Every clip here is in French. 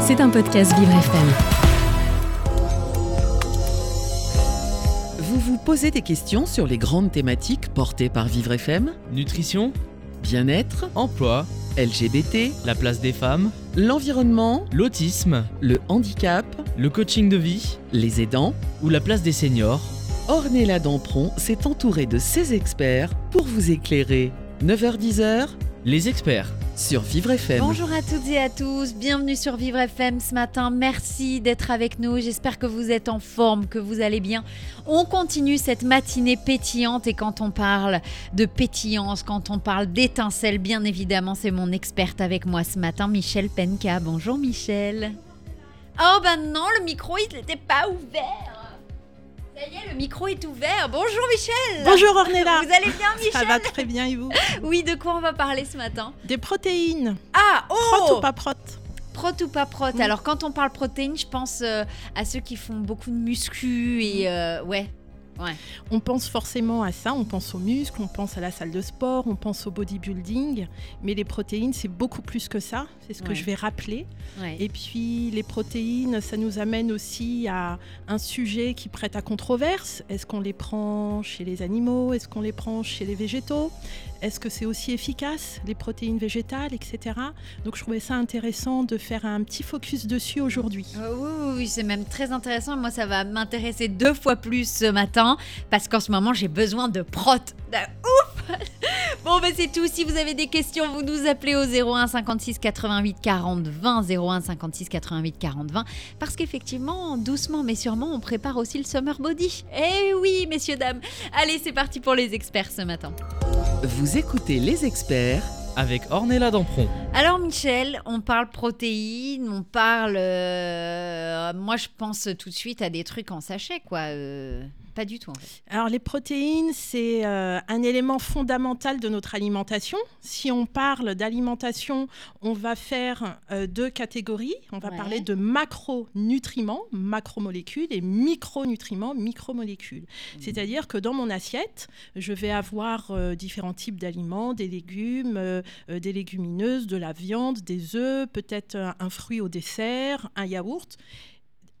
C'est un podcast Vivre FM. Vous vous posez des questions sur les grandes thématiques portées par Vivre FM Nutrition, Bien-être, emploi, LGBT, la place des femmes, l'environnement, l'autisme, le handicap, le coaching de vie les aidants ou la place des seniors. Ornella Dampron s'est entourée de ses experts pour vous éclairer. 9h-10h Les experts. sur Vivre FM. Bonjour à toutes et à tous, bienvenue sur Vivre FM ce matin. Merci d'être avec nous. J'espère que vous êtes en forme, que vous allez bien. On continue cette matinée pétillante et quand on parle de pétillance, quand on parle d'étincelles, bien évidemment, c'est mon experte avec moi ce matin, Michel Penka. Bonjour Michel. Oh ben non, le micro il n'était pas ouvert. Ça y est, le micro est ouvert. Bonjour Michel. Bonjour Ornella. Vous allez bien Ça Michel va très bien et vous Oui, de quoi on va parler ce matin Des protéines. Ah, oh Prot ou pas prot Prot ou pas prot. Alors quand on parle protéines, je pense euh, à ceux qui font beaucoup de muscu et euh, ouais. On pense forcément à ça, on pense aux muscles, on pense à la salle de sport, on pense au bodybuilding, mais les protéines c'est beaucoup plus que ça, c'est ce que Ouais. je vais rappeler. ouais. Et puis les protéines, ça nous amène aussi à un sujet qui prête à controverse. Est-ce qu'on les prend chez les animaux? Est-ce qu'on les prend chez les végétaux? Est-ce que c'est aussi efficace, les protéines végétales, etc. Donc je trouvais ça intéressant de faire un petit focus dessus aujourd'hui. Oh, oui, c'est même très intéressant. Moi, ça va m'intéresser deux fois plus ce matin parce qu'en ce moment, j'ai besoin de prot. De Bon, ben c'est tout. Si vous avez des questions, vous nous appelez au 01 56 88 40 20. 01 56 88 40 20. Parce qu'effectivement, doucement mais sûrement, on prépare aussi le Summer Body. Eh oui, messieurs, dames. Allez, c'est parti pour les experts ce matin. Vous écoutez les experts Avec Ornella Dampron. Alors Michel, on parle protéines, on parle... euh, moi je pense tout de suite à des trucs en sachet, quoi. euh, pas du tout en fait. Alors les protéines, c'est euh, un élément fondamental de notre alimentation. Si on parle d'alimentation, on va faire euh, deux catégories. On va Ouais. parler de macronutriments, macromolécules, et micronutriments, micromolécules. C'est-à-dire que dans mon assiette, je vais avoir euh, différents types d'aliments, des légumes, des légumineuses, de la viande, des œufs, peut-être un fruit au dessert, un yaourt.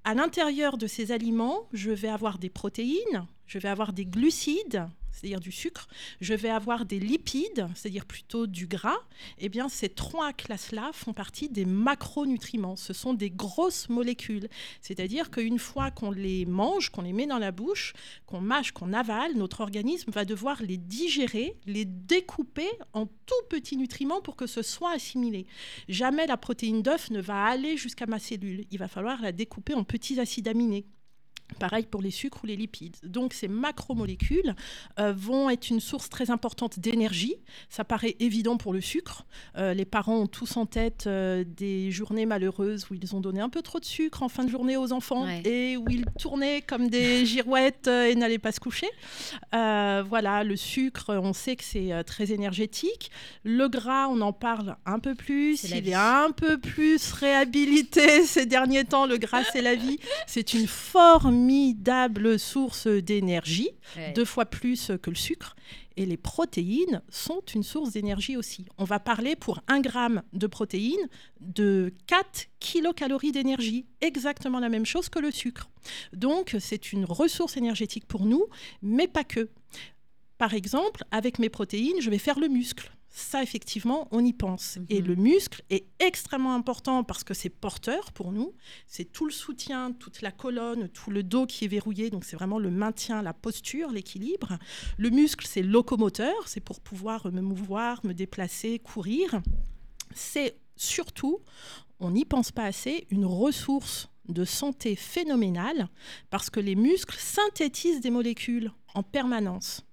À l'intérieur de ces aliments, je vais avoir des protéines, je vais avoir des glucides, c'est-à-dire du sucre, je vais avoir des lipides, c'est-à-dire plutôt du gras. Eh bien, ces trois classes-là font partie des macronutriments. Ce sont des grosses molécules. C'est-à-dire qu'une fois qu'on les mange, qu'on les met dans la bouche, qu'on mâche, qu'on avale, notre organisme va devoir les digérer, les découper en tout petits nutriments pour que ce soit assimilé. Jamais la protéine d'œuf ne va aller jusqu'à ma cellule. Il va falloir la découper en petits acides aminés. Pareil pour les sucres ou les lipides. Donc ces macromolécules euh, vont être une source très importante d'énergie. Ça paraît évident pour le sucre. Euh, les parents ont tous en tête euh, des journées malheureuses où ils ont donné un peu trop de sucre en fin de journée aux enfants Ouais. et où ils tournaient comme des girouettes et n'allaient pas se coucher. Voilà, le sucre, on sait que c'est très énergétique. Le gras, on en parle un peu plus. Il est un peu plus réhabilité ces derniers temps. Le gras, c'est la vie. C'est une formidable source d'énergie, Ouais. deux fois plus que le sucre. Et les protéines sont une source d'énergie aussi. On va parler pour un gramme de protéines de 4 kilocalories d'énergie, exactement la même chose que le sucre. Donc c'est une ressource énergétique pour nous, mais pas que. Par exemple, avec mes protéines, je vais faire le muscle. Ça, effectivement, on y pense. Et Mhm. le muscle est extrêmement important parce que c'est porteur pour nous. C'est tout le soutien, toute la colonne, tout le dos qui est verrouillé. Donc, c'est vraiment le maintien, la posture, l'équilibre. Le muscle, c'est locomoteur. C'est pour pouvoir me mouvoir, me déplacer, courir. C'est surtout, on n'y pense pas assez, une ressource de santé phénoménale parce que les muscles synthétisent des molécules en permanence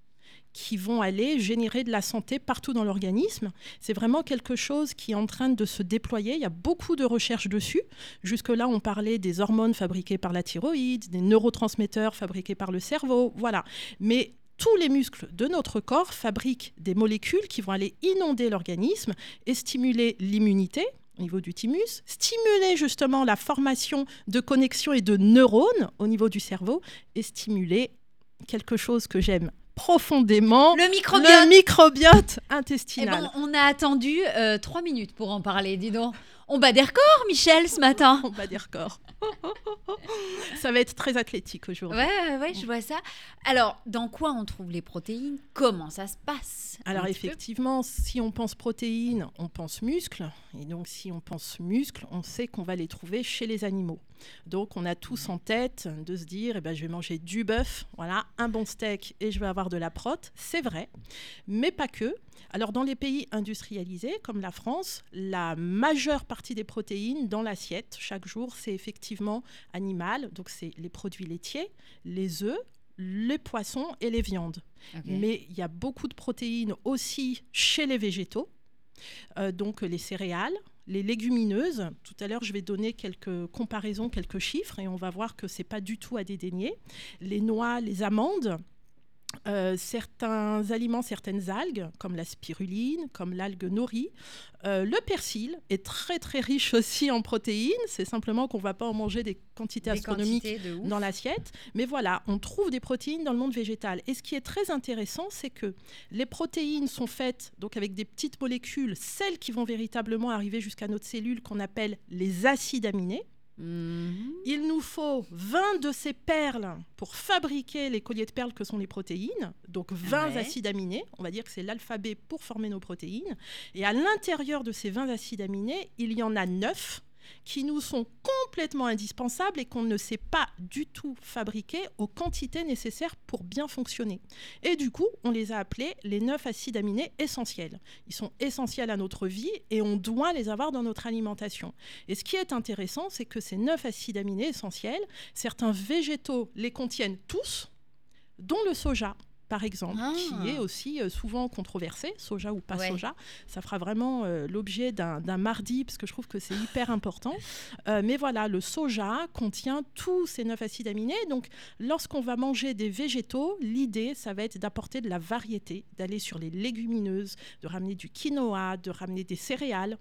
qui vont aller générer de la santé partout dans l'organisme. C'est vraiment quelque chose qui est en train de se déployer. Il y a beaucoup de recherches dessus. Jusque-là, on parlait des hormones fabriquées par la thyroïde, des neurotransmetteurs fabriqués par le cerveau, voilà. Mais tous les muscles de notre corps fabriquent des molécules qui vont aller inonder l'organisme et stimuler l'immunité au niveau du thymus, stimuler justement la formation de connexions et de neurones au niveau du cerveau et stimuler quelque chose que j'aime profondément, Le microbiote. le microbiote Eh intestinal. ben, on a attendu euh, trois minutes pour en parler, dis donc. On bat des records, Michel, ce matin. On bat des records. ça va être très athlétique aujourd'hui. Ouais, ouais, je vois ça. Alors, dans quoi on trouve les protéines? Comment ça se passe? Alors effectivement, si on pense protéines, on pense muscles. Et donc si on pense muscles, on sait qu'on va les trouver chez les animaux. Donc on a tous en tête de se dire, eh ben, je vais manger du bœuf, voilà, un bon steak et je vais avoir de la prot. C'est vrai, mais pas que. Alors dans les pays industrialisés comme la France, la majeure partie des protéines dans l'assiette chaque jour, c'est effectivement animal. Donc c'est les produits laitiers, les œufs, les poissons et les viandes. Mais il y a beaucoup de protéines aussi chez les végétaux, Euh, donc les céréales, les légumineuses. Tout à l'heure, je vais donner quelques comparaisons, quelques chiffres, et on va voir que c'est pas du tout à dédaigner. Les noix, les amandes. Euh, certains aliments, certaines algues, comme la spiruline, comme l'algue nori. Euh, le persil est très très riche aussi en protéines. C'est simplement qu'on ne va pas en manger des quantités Des astronomiques quantités de ouf. dans l'assiette. Mais voilà, on trouve des protéines dans le monde végétal. Et ce qui est très intéressant, c'est que les protéines sont faites donc avec des petites molécules, celles qui vont véritablement arriver jusqu'à notre cellule, qu'on appelle les acides aminés. Mhm. Il nous faut 20 de ces perles pour fabriquer les colliers de perles que sont les protéines. Donc 20 Ouais. acides aminés, on va dire que c'est l'alphabet pour former nos protéines. Et à l'intérieur de ces 20 acides aminés, il y en a 9 qui nous sont complètement indispensables et qu'on ne sait pas du tout fabriquer aux quantités nécessaires pour bien fonctionner. Et du coup, on les a appelés les 9 acides aminés essentiels. Ils sont essentiels à notre vie et on doit les avoir dans notre alimentation. Et ce qui est intéressant, c'est que ces 9 acides aminés essentiels, certains végétaux les contiennent tous, dont le soja par exemple, Ah. qui est aussi euh, souvent controversé, soja ou pas Ouais. soja. Ça fera vraiment euh, l'objet d'un d'un mardi, parce que je trouve que c'est hyper important. Euh, mais voilà, le soja contient tous ces neuf acides aminés. Donc, lorsqu'on va manger des végétaux, l'idée, ça va être d'apporter de la variété, d'aller sur les légumineuses, de ramener du quinoa, de ramener des céréales.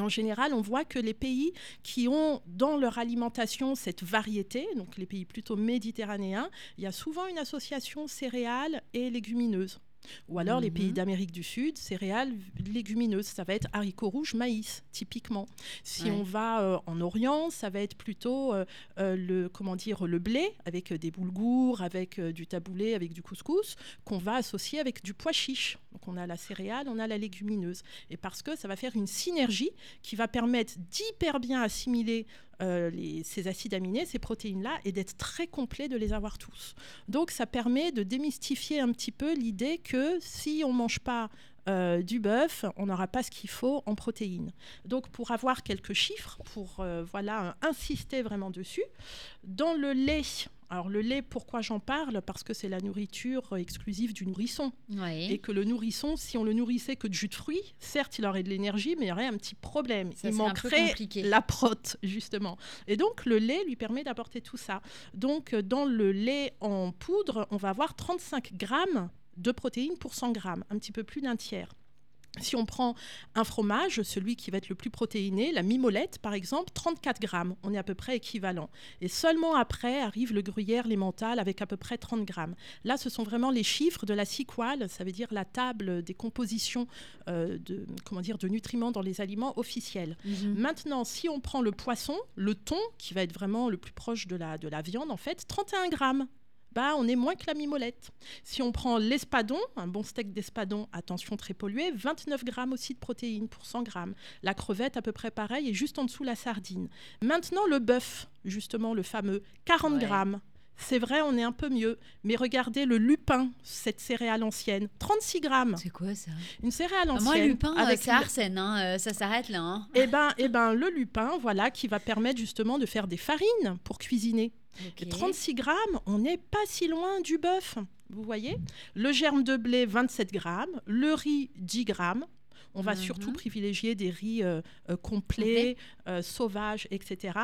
En général, on voit que les pays qui ont dans leur alimentation cette variété, donc les pays plutôt méditerranéens, il y a souvent une association céréales et légumineuses. Ou alors les Mhm. pays d'Amérique du Sud, céréales légumineuses, ça va être haricots rouges, maïs, typiquement. Si Ouais. on va euh, en Orient, ça va être plutôt euh, euh, le comment dire le blé avec des boulgours, avec euh, du taboulé, avec du couscous, qu'on va associer avec du pois chiche. Donc on a la céréale, on a la légumineuse. Et parce que ça va faire une synergie qui va permettre d'hyper bien assimiler euh, ces acides aminés, ces protéines-là, et d'être très complet de les avoir tous. Donc ça permet de démystifier un petit peu l'idée que si on ne mange pas euh, du bœuf, on n'aura pas ce qu'il faut en protéines. Donc pour avoir quelques chiffres, pour euh, voilà insister vraiment dessus, dans le lait. Alors le lait, pourquoi j'en parle? Parce que c'est la nourriture exclusive du nourrisson. Et que le nourrisson, si on le nourrissait que de jus de fruits, certes, il aurait de l'énergie, mais il y aurait un petit problème. Ça il manquerait la prote, justement. Et donc, le lait lui permet d'apporter tout ça. Donc, dans le lait en poudre, on va avoir 35 grammes de protéines pour 100 grammes, un petit peu plus d'un tiers. Si on prend un fromage, celui qui va être le plus protéiné, la mimolette par exemple, 34 grammes, on est à peu près équivalent. Et seulement après arrive le gruyère, l'emmental avec à peu près 30 grammes. Là, ce sont vraiment les chiffres de la SIQUAL, ça veut dire la table des compositions euh, de, comment dire, de nutriments dans les aliments officiels. Mhm. Maintenant, si on prend le poisson, le thon, qui va être vraiment le plus proche de la, de la viande, en fait, 31 grammes. Bah, on est moins que la mimolette. Si on prend l'espadon, un bon steak d'espadon, attention très pollué, 29 grammes aussi de protéines pour 100 grammes. La crevette, à peu près pareil, et juste en dessous la sardine. Maintenant, le bœuf, justement, le fameux, 40 Ouais. grammes. C'est vrai, on est un peu mieux. Mais regardez le lupin, cette céréale ancienne, 36 grammes. C'est quoi ça? Une céréale Ah, ancienne. Moi, Lupin, euh, avec c'est une- Arsène. hein, euh, ça s'arrête là. hein. eh ben, eh ben, le lupin, voilà, qui va permettre justement de faire des farines pour cuisiner. Ok. Et 36 grammes, on n'est pas si loin du bœuf. Vous voyez? Le germe de blé, 27 grammes. Le riz, 10 grammes. On va Mhm. surtout privilégier des riz euh, euh, complets, euh, sauvages, etc.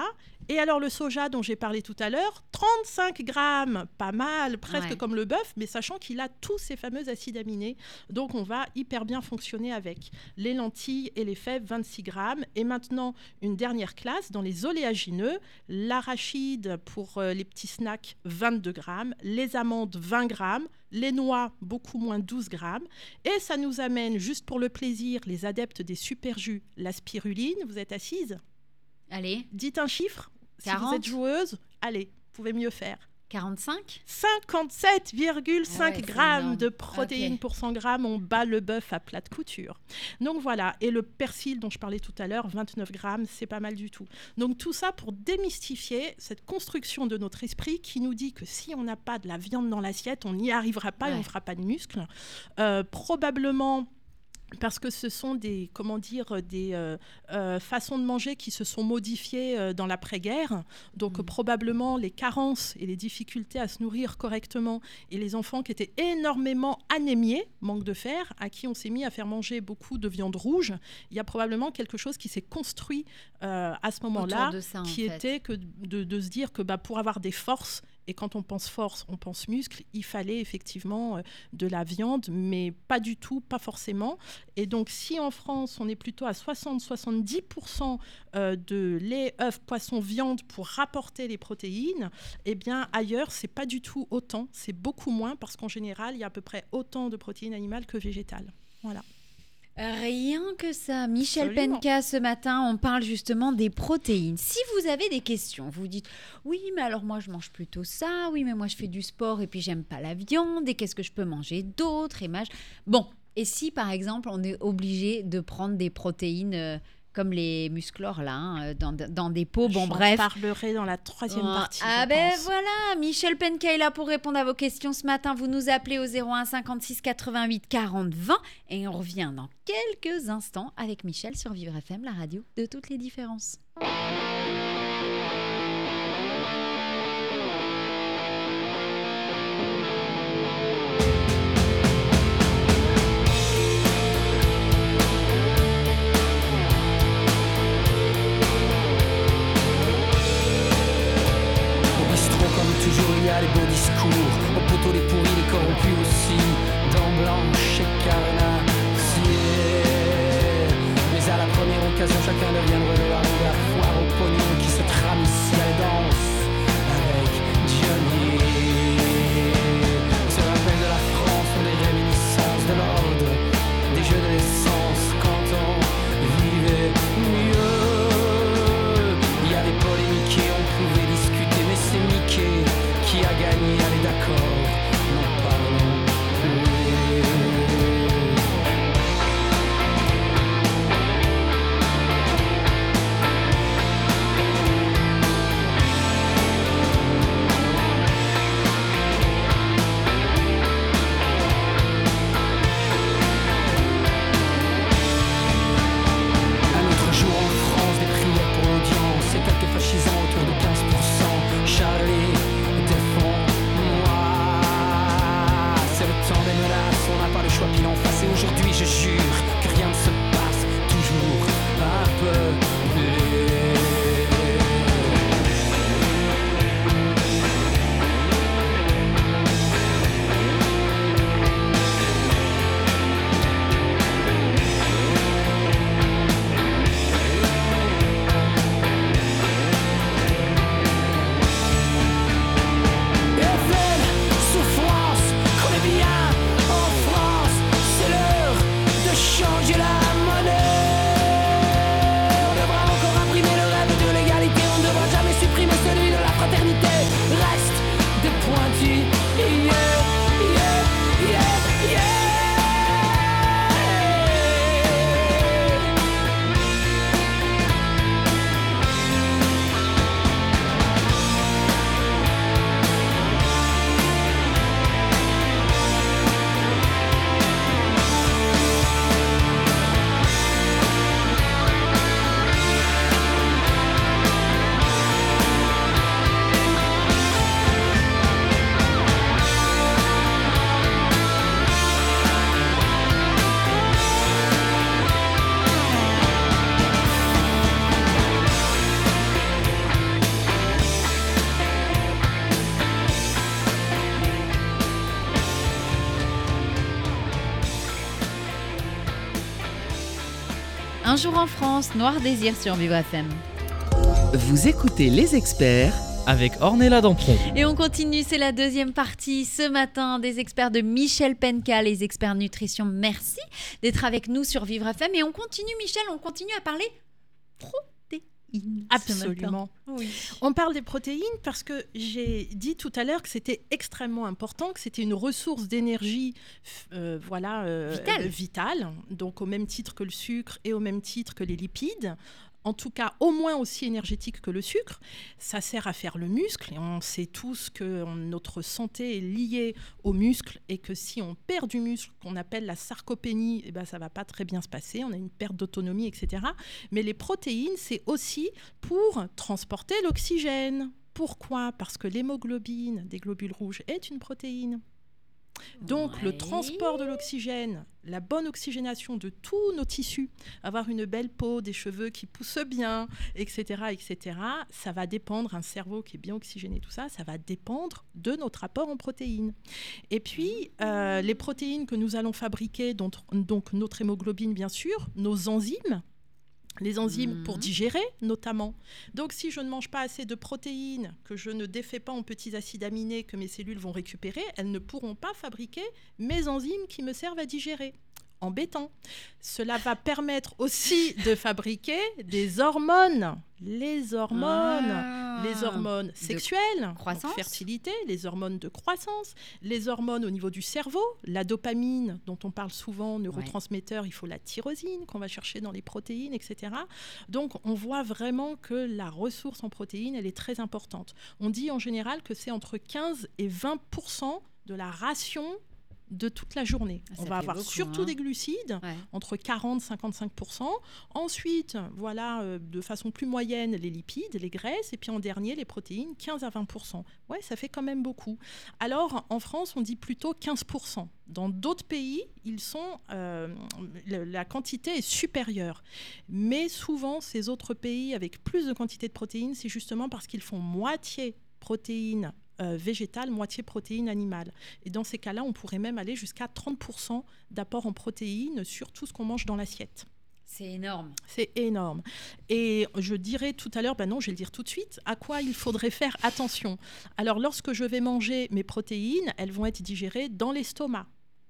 Et alors le soja dont j'ai parlé tout à l'heure, 35 grammes, pas mal, presque Ouais. comme le bœuf, mais sachant qu'il a tous ces fameux acides aminés. Donc on va hyper bien fonctionner avec. Les lentilles et les fèves, 26 grammes. Et maintenant, une dernière classe dans les oléagineux, l'arachide pour les petits snacks, 22 grammes, les amandes, 20 grammes, les noix, beaucoup moins, 12 grammes. Et ça nous amène, juste pour le plaisir, les adeptes des super jus, la spiruline. Vous êtes assise? Allez, Dites un chiffre. Si vous 40. êtes joueuse, allez, vous pouvez mieux faire. 45 57,5 Ah ouais, grammes de protéines pour 100 grammes. On bat le bœuf à plat de couture. Donc voilà. Et le persil dont je parlais tout à l'heure, 29 grammes, c'est pas mal du tout. Donc tout ça pour démystifier cette construction de notre esprit qui nous dit que si on n'a pas de la viande dans l'assiette, on n'y arrivera pas et on ne fera pas de muscles. Euh, probablement parce que ce sont des, comment dire, des euh, euh, façons de manger qui se sont modifiées euh, dans l'après-guerre. Donc Mm. probablement les carences et les difficultés à se nourrir correctement et les enfants qui étaient énormément anémiés, manque de fer, à qui on s'est mis à faire manger beaucoup de viande rouge. Il y a probablement quelque chose qui s'est construit à ce moment-là, qui fait. était que de, de se dire que bah, pour avoir des forces, et quand on pense force, on pense muscle, il fallait effectivement euh, de la viande, mais pas du tout, pas forcément. Et donc, si en France, on est plutôt à 60-70% euh, de lait, œufs, poissons, viande pour rapporter les protéines, eh bien, ailleurs, c'est pas du tout autant, c'est beaucoup moins, parce qu'en général, il y a à peu près autant de protéines animales que végétales. Voilà. Rien que ça. Michel Absolument. Penka, ce matin, on parle justement des protéines. Si vous avez des questions, vous dites oui, mais alors moi je mange plutôt ça, oui, mais moi je fais du sport et puis j'aime pas la viande, et qu'est-ce que je peux manger d'autre et Bon, et si par exemple on est obligé de prendre des protéines euh, comme les musclores là, hein, euh, dans, dans des pots, bon bref. parlerai dans la troisième Ah, partie. Ah ben pense. voilà, Michel Penka est là pour répondre à vos questions ce matin. Vous nous appelez au 01 56 88 40 20 et on revient dans quelques instants avec Michel sur Vivre FM, la radio de toutes les différences. Les beaux discours. Au poteau, les pourris, les corrompus aussi. Dents blanches et carnassiers. Mais à la première occasion, chacun devient redevable de la foire au pognon qui se trame ici à la danse avec Johnny. Se rappelle de la France, des réminiscences de l'ordre, des jeux de l'essence Un jour en France, Noir Désir sur Vivre FM. Vous écoutez les experts avec Ornella Dampron. Et on continue, c'est la deuxième partie ce matin des experts de Michel Penka, les experts nutrition. Merci d'être avec nous sur Vivre FM. Et on continue, Michel, on continue à parler protéines. Absolument. Oui. On parle des protéines parce que j'ai dit tout à l'heure que c'était extrêmement important, que c'était une ressource d'énergie euh, voilà, euh, Vitale. vitale, donc au même titre que le sucre et au même titre que les lipides. En tout cas, au moins aussi énergétique que le sucre. Ça sert à faire le muscle et on sait tous que notre santé est liée au muscle et que si on perd du muscle, qu'on appelle la sarcopénie, eh ben, ça va pas très bien se passer. On a une perte d'autonomie, etc. Mais les protéines, c'est aussi pour transporter l'oxygène. Pourquoi? Parce que l'hémoglobine des globules rouges est une protéine. Donc le transport de l'oxygène, la bonne oxygénation de tous nos tissus, avoir une belle peau, des cheveux qui poussent bien, etc., etc., ça va dépendre, un cerveau qui est bien oxygéné, tout ça, ça va dépendre de notre apport en protéines. Et puis, euh, les protéines que nous allons fabriquer, dont- donc notre hémoglobine bien sûr, nos enzymes, les enzymes pour Mhm. digérer notamment. Donc si je ne mange pas assez de protéines, que je ne défais pas en petits acides aminés que mes cellules vont récupérer, elles ne pourront pas fabriquer mes enzymes qui me servent à digérer. Embêtant. Cela va permettre aussi de fabriquer des hormones. Les hormones. Ah. Les hormones sexuelles, croissance. fertilité, les hormones de croissance, les hormones au niveau du cerveau, la dopamine dont on parle souvent, neurotransmetteur, il faut la tyrosine qu'on va chercher dans les protéines, etc. Donc on voit vraiment que la ressource en protéines, elle est très importante. On dit en général que c'est entre 15 et 20% de la ration de toute la journée. Ah, on va avoir beaucoup, surtout hein. des glucides, Ouais. entre 40 et 55% Ensuite, voilà, euh, de façon plus moyenne, les lipides, les graisses, et puis en dernier, les protéines, 15 à 20% Ouais, ça fait quand même beaucoup. Alors, en France, on dit plutôt 15% Dans d'autres pays, ils sont, euh, le- la quantité est supérieure. Mais souvent, ces autres pays avec plus de quantité de protéines, c'est justement parce qu'ils font moitié protéines euh, végétales, moitié protéines animales. Et dans ces cas-là, on pourrait même aller jusqu'à 30% d'apport en protéines sur tout ce qu'on mange dans l'assiette. C'est énorme. C'est énorme. Et je dirais tout à l'heure, ben non, je vais le dire tout de suite, à quoi il faudrait faire attention. Alors, lorsque je vais manger mes protéines, elles vont être digérées dans l'estomac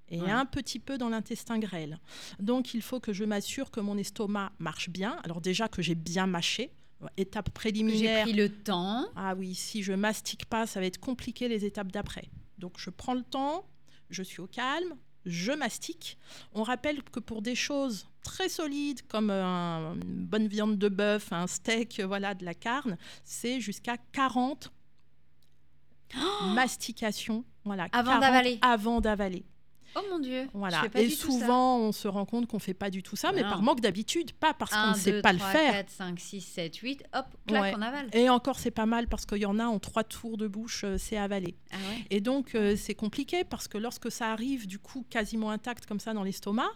et Ouais. un petit peu dans l'intestin grêle. Donc, il faut que je m'assure que mon estomac marche bien. Alors, déjà que j'ai bien mâché, étape J'ai préliminaire. pris le temps. Ah oui, si je mastique pas, ça va être compliqué les étapes d'après. Donc je prends le temps, je suis au calme, je mastique. On rappelle que pour des choses très solides comme un- une bonne viande de bœuf, un steak, euh, voilà, de la carne, c'est jusqu'à 40 mastications. Voilà, Avant 40 d'avaler. Avant d'avaler. Oh mon Dieu. je fais pas Et du tout ça. souvent, on se rend compte qu'on fait pas du tout ça, mais non. par manque d'habitude, pas parce qu'on 1, ne sait 2, pas 3, le faire. 4, 5, 6, 7, 8. Hop, clac, Ouais. on avale. Et encore, c'est pas mal parce qu'il y en a en trois tours de bouche, euh, c'est avalé. Ah ouais. Et donc, euh, c'est compliqué parce que lorsque ça arrive, du coup, quasiment intact comme ça dans l'estomac,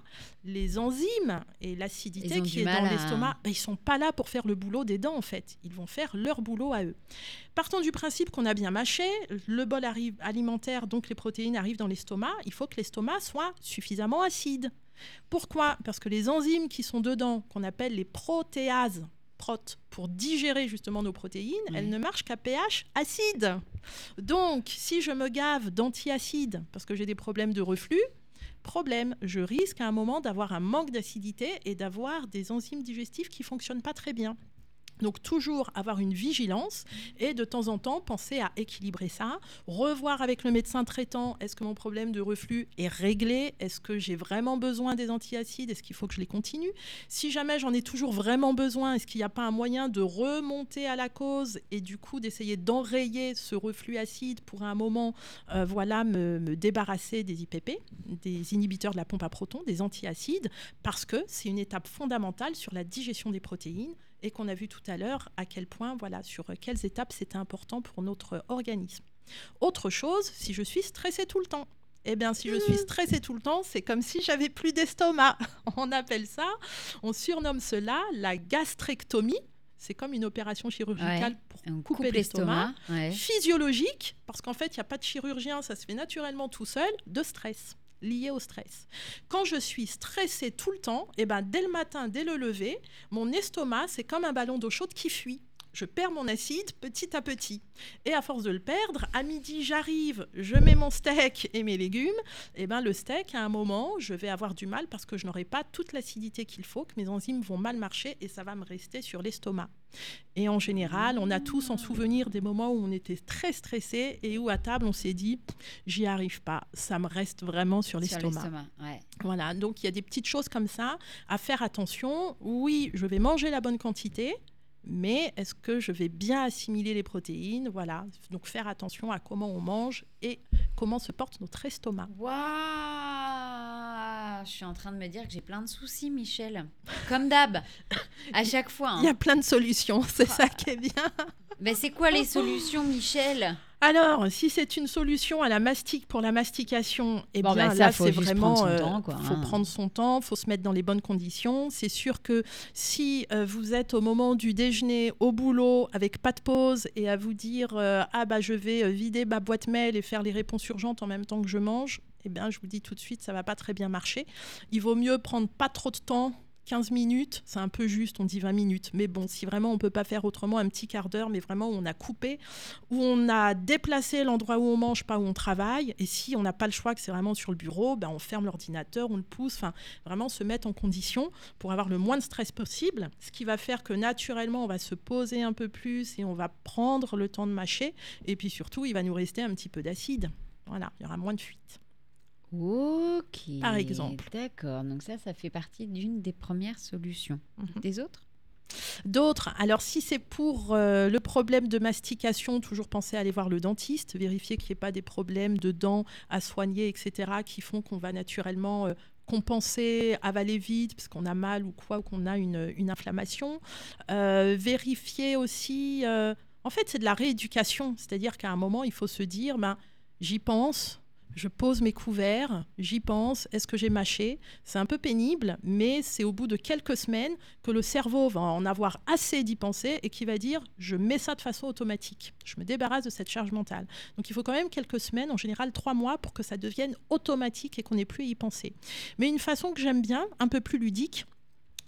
les enzymes et l'acidité qui est dans à- l'estomac, ben, ils sont pas là pour faire le boulot des dents, en fait. Ils vont faire leur boulot à eux. Partons du principe qu'on a bien mâché, le bol arrive alimentaire, donc les protéines arrivent dans l'estomac, il faut que l'estomac soit suffisamment acide. Pourquoi? Parce que les enzymes qui sont dedans, qu'on appelle les protéases, prot, pour digérer justement nos protéines, elles ne marchent qu'à pH acide. Donc, si je me gave d'antiacides parce que j'ai des problèmes de reflux, problème, je risque à un moment d'avoir un manque d'acidité et d'avoir des enzymes digestives qui fonctionnent pas très bien. Donc toujours avoir une vigilance et de temps en temps penser à équilibrer ça, revoir avec le médecin traitant est-ce que mon problème de reflux est réglé, est-ce que j'ai vraiment besoin des antiacides, est-ce qu'il faut que je les continue? Si jamais j'en ai toujours vraiment besoin, est-ce qu'il n'y a pas un moyen de remonter à la cause et du coup d'essayer d'enrayer ce reflux acide pour un moment euh, voilà me, me débarrasser des IPP, des inhibiteurs de la pompe à protons, des antiacides, parce que c'est une étape fondamentale sur la digestion des protéines et qu'on a vu tout à l'heure à quel point, voilà, sur quelles étapes c'était important pour notre organisme. Autre chose, si je suis stressée tout le temps. Eh bien, si je suis stressée tout le temps, c'est comme si j'avais plus d'estomac. On appelle ça, on surnomme cela la gastrectomie. C'est comme une opération chirurgicale Ouais. pour couper coupe l'estomac. l'estomac. Ouais. Physiologique, parce qu'en fait, il n'y a pas de chirurgien, ça se fait naturellement tout seul, de stress. Liées au stress. Quand je suis stressée tout le temps, et ben dès le matin, dès le lever, mon estomac, c'est comme un ballon d'eau chaude qui fuit je perds mon acide petit à petit. Et à force de le perdre, à midi, j'arrive, je mets mon steak et mes légumes. Et ben le steak, à un moment, je vais avoir du mal parce que je n'aurai pas toute l'acidité qu'il faut, que mes enzymes vont mal marcher et ça va me rester sur l'estomac. Et en général, on a tous en souvenir des moments où on était très stressé et où à table on s'est dit j'y arrive pas, ça me reste vraiment sur l'estomac. Voilà, donc il y a des petites choses comme ça à faire attention. Oui, je vais manger la bonne quantité, mais est-ce que je vais bien assimiler les protéines? Voilà, donc faire attention à comment on mange et comment se porte notre estomac. Waouh Je suis en train de me dire que j'ai plein de soucis, Michel. Comme d'hab, à chaque fois. Il y a hein. plein de solutions, c'est ça qui est bien. Mais c'est quoi les solutions, Michel? Alors, si c'est une solution à la mastique pour la mastication, eh bien ben, là, c'est vraiment, il faut hein. prendre son temps, faut se mettre dans les bonnes conditions. C'est sûr que si euh, vous êtes au moment du déjeuner au boulot avec pas de pause et à vous dire euh, ah bah je vais euh, vider ma boîte mail et faire les réponses urgentes en même temps que je mange, eh bien je vous dis tout de suite ça va pas très bien marcher. Il vaut mieux prendre pas trop de temps 15 minutes, c'est un peu juste, on dit 20 minutes. Mais bon, si vraiment on peut pas faire autrement, un petit quart d'heure, mais vraiment on a coupé, où on a déplacé l'endroit où on mange, pas où on travaille. Et si on n'a pas le choix, que c'est vraiment sur le bureau, ben on ferme l'ordinateur, on le pousse. Enfin, vraiment se mettre en condition pour avoir le moins de stress possible. Ce qui va faire que naturellement, on va se poser un peu plus et on va prendre le temps de mâcher. Et puis surtout, il va nous rester un petit peu d'acide. Voilà, il y aura moins de fuite. Ok. Par exemple. D'accord. Donc ça, ça fait partie d'une des premières solutions. Mhm. Des autres? D'autres, alors si c'est pour euh, le problème de mastication, toujours penser à aller voir le dentiste, vérifier qu'il n'y ait pas des problèmes de dents à soigner, etc., qui font qu'on va naturellement euh, compenser, avaler vite parce qu'on a mal ou quoi, ou qu'on a une, une inflammation. Euh, vérifier aussi, en fait, c'est de la rééducation, c'est-à-dire qu'à un moment, il faut se dire, ben, j'y pense, je pose mes couverts, j'y pense, est-ce que j'ai mâché? C'est un peu pénible, mais c'est au bout de quelques semaines que le cerveau va en avoir assez d'y penser et qui va dire je mets ça de façon automatique. Je me débarrasse de cette charge mentale. Donc il faut quand même quelques semaines, en général trois mois, pour que ça devienne automatique et qu'on n'ait plus à y penser. Mais une façon que j'aime bien, un peu plus ludique,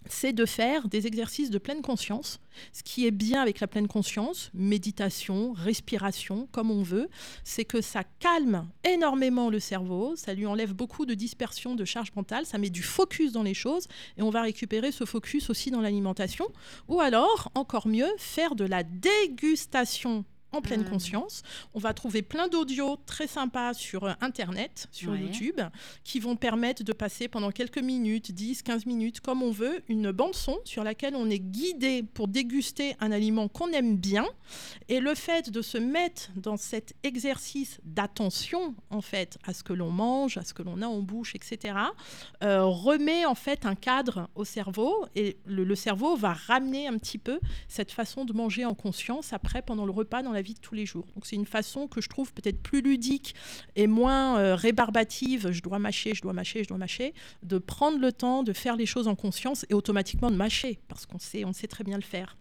c'est de faire des exercices de pleine conscience. Ce qui est bien avec la pleine conscience, méditation, respiration, comme on veut, c'est que ça calme énormément le cerveau, ça lui enlève beaucoup de dispersion de charge mentale, ça met du focus dans les choses et on va récupérer ce focus aussi dans l'alimentation. Ou alors, encore mieux, faire de la dégustation en pleine mmh. conscience. On va trouver plein d'audios très sympas sur euh, Internet, sur YouTube, qui vont permettre de passer pendant quelques minutes, 10, 15 minutes, comme on veut, une bande son sur laquelle on est guidé pour déguster un aliment qu'on aime bien. Et le fait de se mettre dans cet exercice d'attention, en fait, à ce que l'on mange, à ce que l'on a en bouche, etc., euh, remet en fait un cadre au cerveau et le, le cerveau va ramener un petit peu cette façon de manger en conscience après pendant le repas dans la vie de tous les jours. Donc c'est une façon que je trouve peut-être plus ludique et moins euh, rébarbative, je dois mâcher, je dois mâcher, je dois mâcher, de prendre le temps de faire les choses en conscience et automatiquement de mâcher, parce qu'on sait, on sait très bien le faire.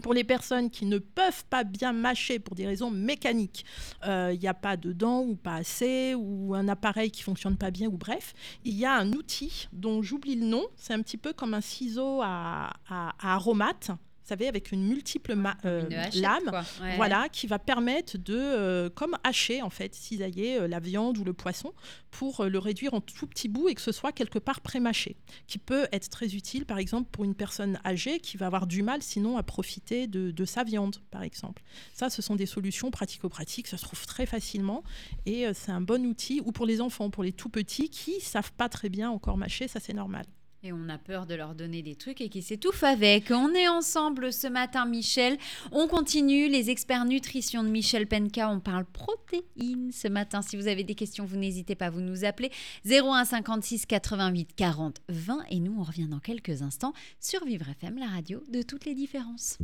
Pour les personnes qui ne peuvent pas bien mâcher pour des raisons mécaniques, il euh, n'y a pas de dents ou pas assez, ou un appareil qui fonctionne pas bien, ou bref, il y a un outil dont j'oublie le nom, c'est un petit peu comme un ciseau à, aromates savez, avec une multiple euh, lame, voilà, qui va permettre de, euh, comme hacher en fait, cisailler euh, la viande ou le poisson pour le réduire en tout petits bouts et que ce soit quelque part pré-mâché, qui peut être très utile, par exemple, pour une personne âgée qui va avoir du mal sinon à profiter de, de sa viande, par exemple. Ça, ce sont des solutions pratico-pratiques, ça se trouve très facilement et c'est un bon outil. Ou pour les enfants, pour les tout petits qui savent pas très bien encore mâcher, ça c'est normal. Et on a peur de leur donner des trucs et qu'ils s'étouffent avec. On est ensemble ce matin, Michel. On continue les experts nutrition de Michel Penka. On parle protéines ce matin. Si vous avez des questions, vous n'hésitez pas, vous nous appelez 01 56 88 40 20. Et nous, on revient dans quelques instants sur Vivre FM, la radio de toutes les différences.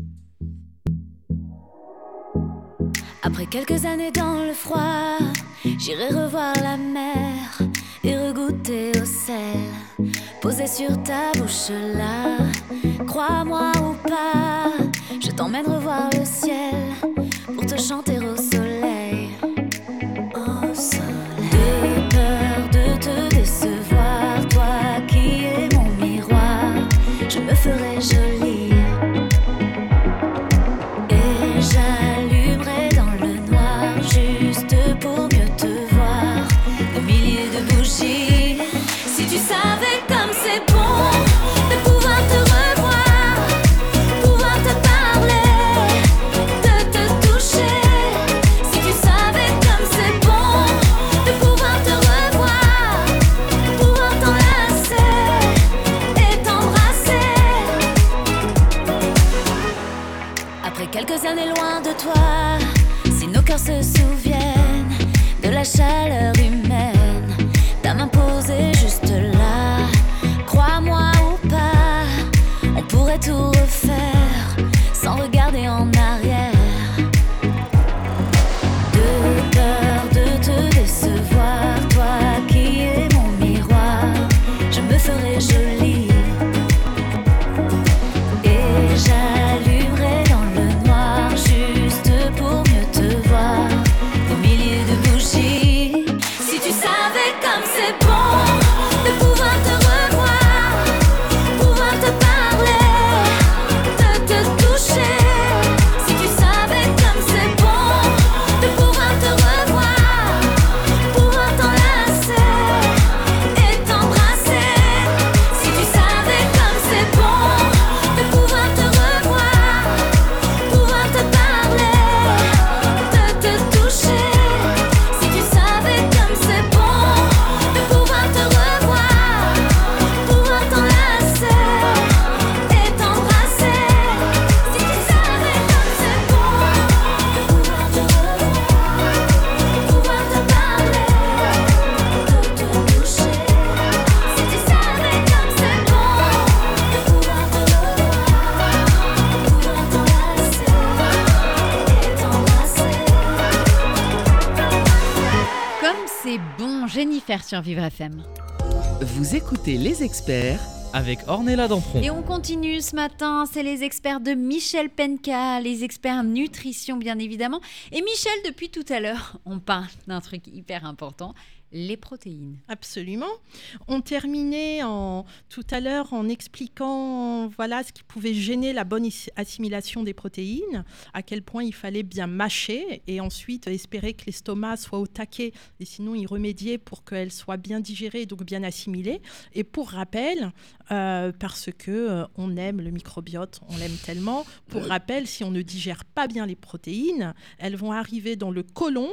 Après quelques années dans le froid, j'irai revoir la mer et regoûter au sel posé sur ta bouche là. Crois-moi ou pas, je t'emmène revoir le ciel pour te chanter au soleil. Sur Vivre FM. Vous écoutez les experts Avec Ornella Dampron. Et on continue ce matin, c'est les experts de Michel Penka, les experts nutrition bien évidemment. Et Michel, depuis tout à l'heure, on parle d'un truc hyper important, les protéines. Absolument. On terminait en, tout à l'heure en expliquant voilà, ce qui pouvait gêner la bonne assimilation des protéines, à quel point il fallait bien mâcher et ensuite espérer que l'estomac soit au taquet et sinon y remédier pour qu'elle soit bien digérée et donc bien assimilée. Et pour rappel, euh, parce que euh, on aime le microbiote, on l'aime tellement, pour rappel, si on ne digère pas bien les protéines, elles vont arriver dans le côlon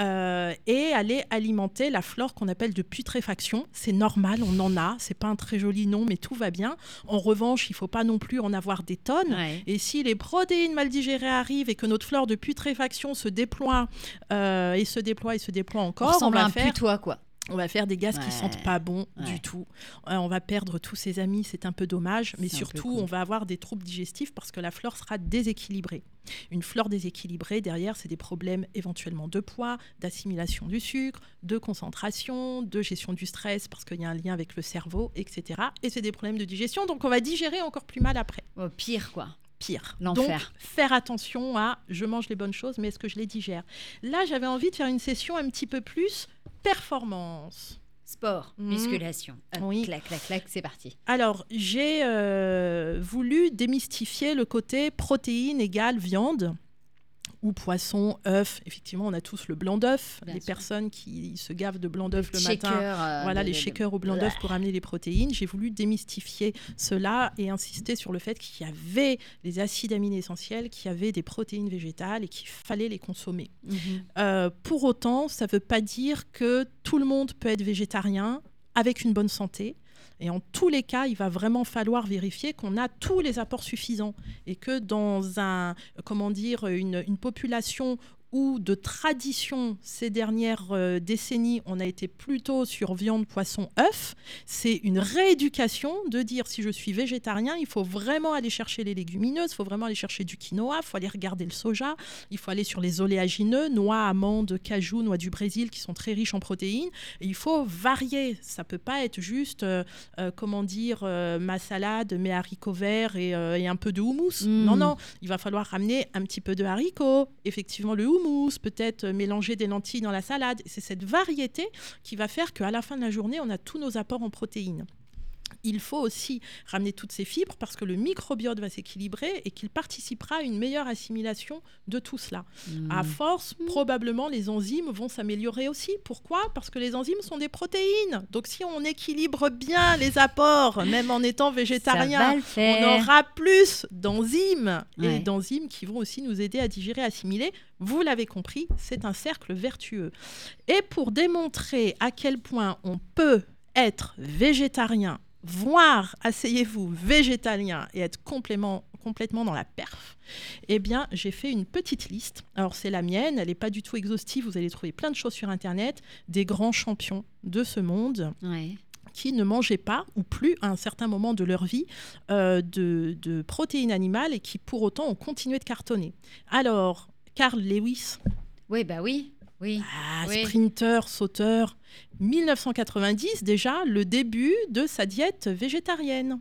euh, et aller alimenter la flore qu'on appelle de putréfaction. C'est normal, on en a. C'est pas un très joli nom, mais tout va bien. En revanche, il faut pas non plus en avoir des tonnes. Ouais. Et si les protéines mal digérées arrivent et que notre flore de putréfaction se déploie euh, et se déploie et se déploie encore, on à va un faire putois, quoi. On va faire des gaz Ouais. qui sentent pas bon Ouais. du tout. Euh, on va perdre tous ses amis, c'est un peu dommage, mais surtout on va avoir des troubles digestifs parce que la flore sera déséquilibrée. Une flore déséquilibrée, derrière, c'est des problèmes éventuellement de poids, d'assimilation du sucre, de concentration, de gestion du stress parce qu'il y a un lien avec le cerveau, etc. Et c'est des problèmes de digestion, donc on va digérer encore plus mal après. Oh, pire, quoi. Pire. L'enfer. Donc, faire attention à je mange les bonnes choses, mais est-ce que je les digère? Là, j'avais envie de faire une session un petit peu plus performance. Sport, Mhm. musculation. Hop, Oui. Clac, clac, clac, c'est parti. Alors, j'ai euh, voulu démystifier le côté protéines égale viande ou poisson, œuf. Effectivement, on a tous le blanc d'œuf. Les sûr. personnes qui se gavent de blanc d'œuf le Shaker, matin. euh, Voilà, les shakers au blanc d'œuf pour amener les protéines. J'ai voulu démystifier cela et insister sur le fait qu'il y avait les acides aminés essentiels, qu'il y avait des protéines végétales et qu'il fallait les consommer. Mhm. Euh, pour autant, ça ne veut pas dire que tout le monde peut être végétarien avec une bonne santé. Et en tous les cas, il va vraiment falloir vérifier qu'on a tous les apports suffisants et que dans un, comment dire, une, une population où de tradition ces dernières euh, décennies, on a été plutôt sur viande, poisson, œuf, c'est une rééducation de dire si je suis végétarien, il faut vraiment aller chercher les légumineuses, il faut vraiment aller chercher du quinoa, il faut aller regarder le soja, il faut aller sur les oléagineux, noix, amandes, cajou, noix du Brésil qui sont très riches en protéines. Et il faut varier. Ça peut pas être juste, euh, euh, comment dire, ma salade, mes haricots verts et, et un peu de houmous. Mm. Non, non, il va falloir ramener un petit peu de haricots, effectivement le houmous, peut-être euh, mélanger des lentilles dans la salade. C'est cette variété qui va faire qu'à la fin de la journée, on a tous nos apports en protéines. Il faut aussi ramener toutes ces fibres parce que le microbiote va s'équilibrer et qu'il participera à une meilleure assimilation de tout cela. Mm. À force, probablement, les enzymes vont s'améliorer aussi. Pourquoi? Parce que les enzymes sont des protéines. Donc, si on équilibre bien les apports, même en étant végétarien, on aura plus d'enzymes Ouais. et d'enzymes qui vont aussi nous aider à digérer, assimiler. Vous l'avez compris, c'est un cercle vertueux. Et pour démontrer à quel point on peut être végétarien, voire, asseyez-vous, végétalien et être complètement, complètement dans la perf, eh bien, j'ai fait une petite liste. Alors, c'est la mienne, elle n'est pas du tout exhaustive, vous allez trouver plein de choses sur Internet, des grands champions de ce monde Ouais. qui ne mangeaient pas ou plus à un certain moment de leur vie euh, de, de protéines animales et qui pour autant ont continué de cartonner. Alors, Carl Lewis, Oui, bah oui. Oui. ah, Oui. sprinter, sauteur, 1990 déjà, le début de sa diète végétarienne.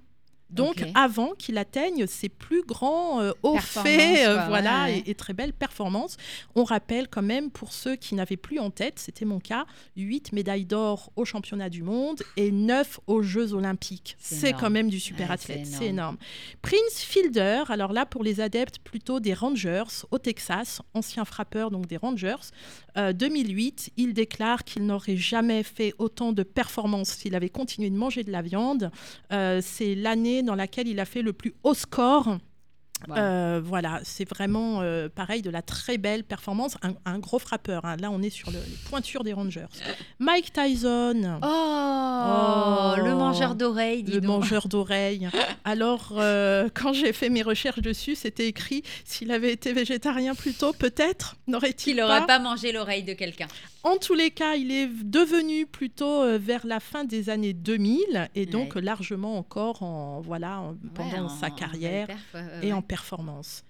Donc avant qu'il atteigne ses plus grands euh, hauts faits, euh, voilà, ouais, ouais. Et, et très belles performances. On rappelle quand même pour ceux qui n'avaient plus en tête, c'était mon cas, 8 médailles d'or aux championnats du monde et 9 aux Jeux olympiques. C'est quand même du super Ouais, athlète, c'est énorme. Prince Fielder, alors là pour les adeptes plutôt des Rangers au Texas, ancien frappeur donc des Rangers, euh, 2008, il déclare qu'il n'aurait jamais fait autant de performances s'il avait continué de manger de la viande. Euh, c'est l'année dans laquelle il a fait le plus haut score. Wow. Euh, voilà, c'est vraiment euh, pareil de la très belle performance. Un, un gros frappeur. hein. Là, on est sur le- les pointures des Rangers. Mike Tyson. Oh, le mangeur d'oreilles, Le donc. mangeur d'oreilles. Alors, euh, quand j'ai fait mes recherches dessus, c'était écrit s'il avait été végétarien plus tôt, peut-être n'aurait-il n'aurait pas mangé l'oreille de quelqu'un. En tous les cas, il est devenu plutôt vers la fin des années 2000 et donc Ouais. largement encore en voilà en- pendant Ouais, sa en- carrière et en performance.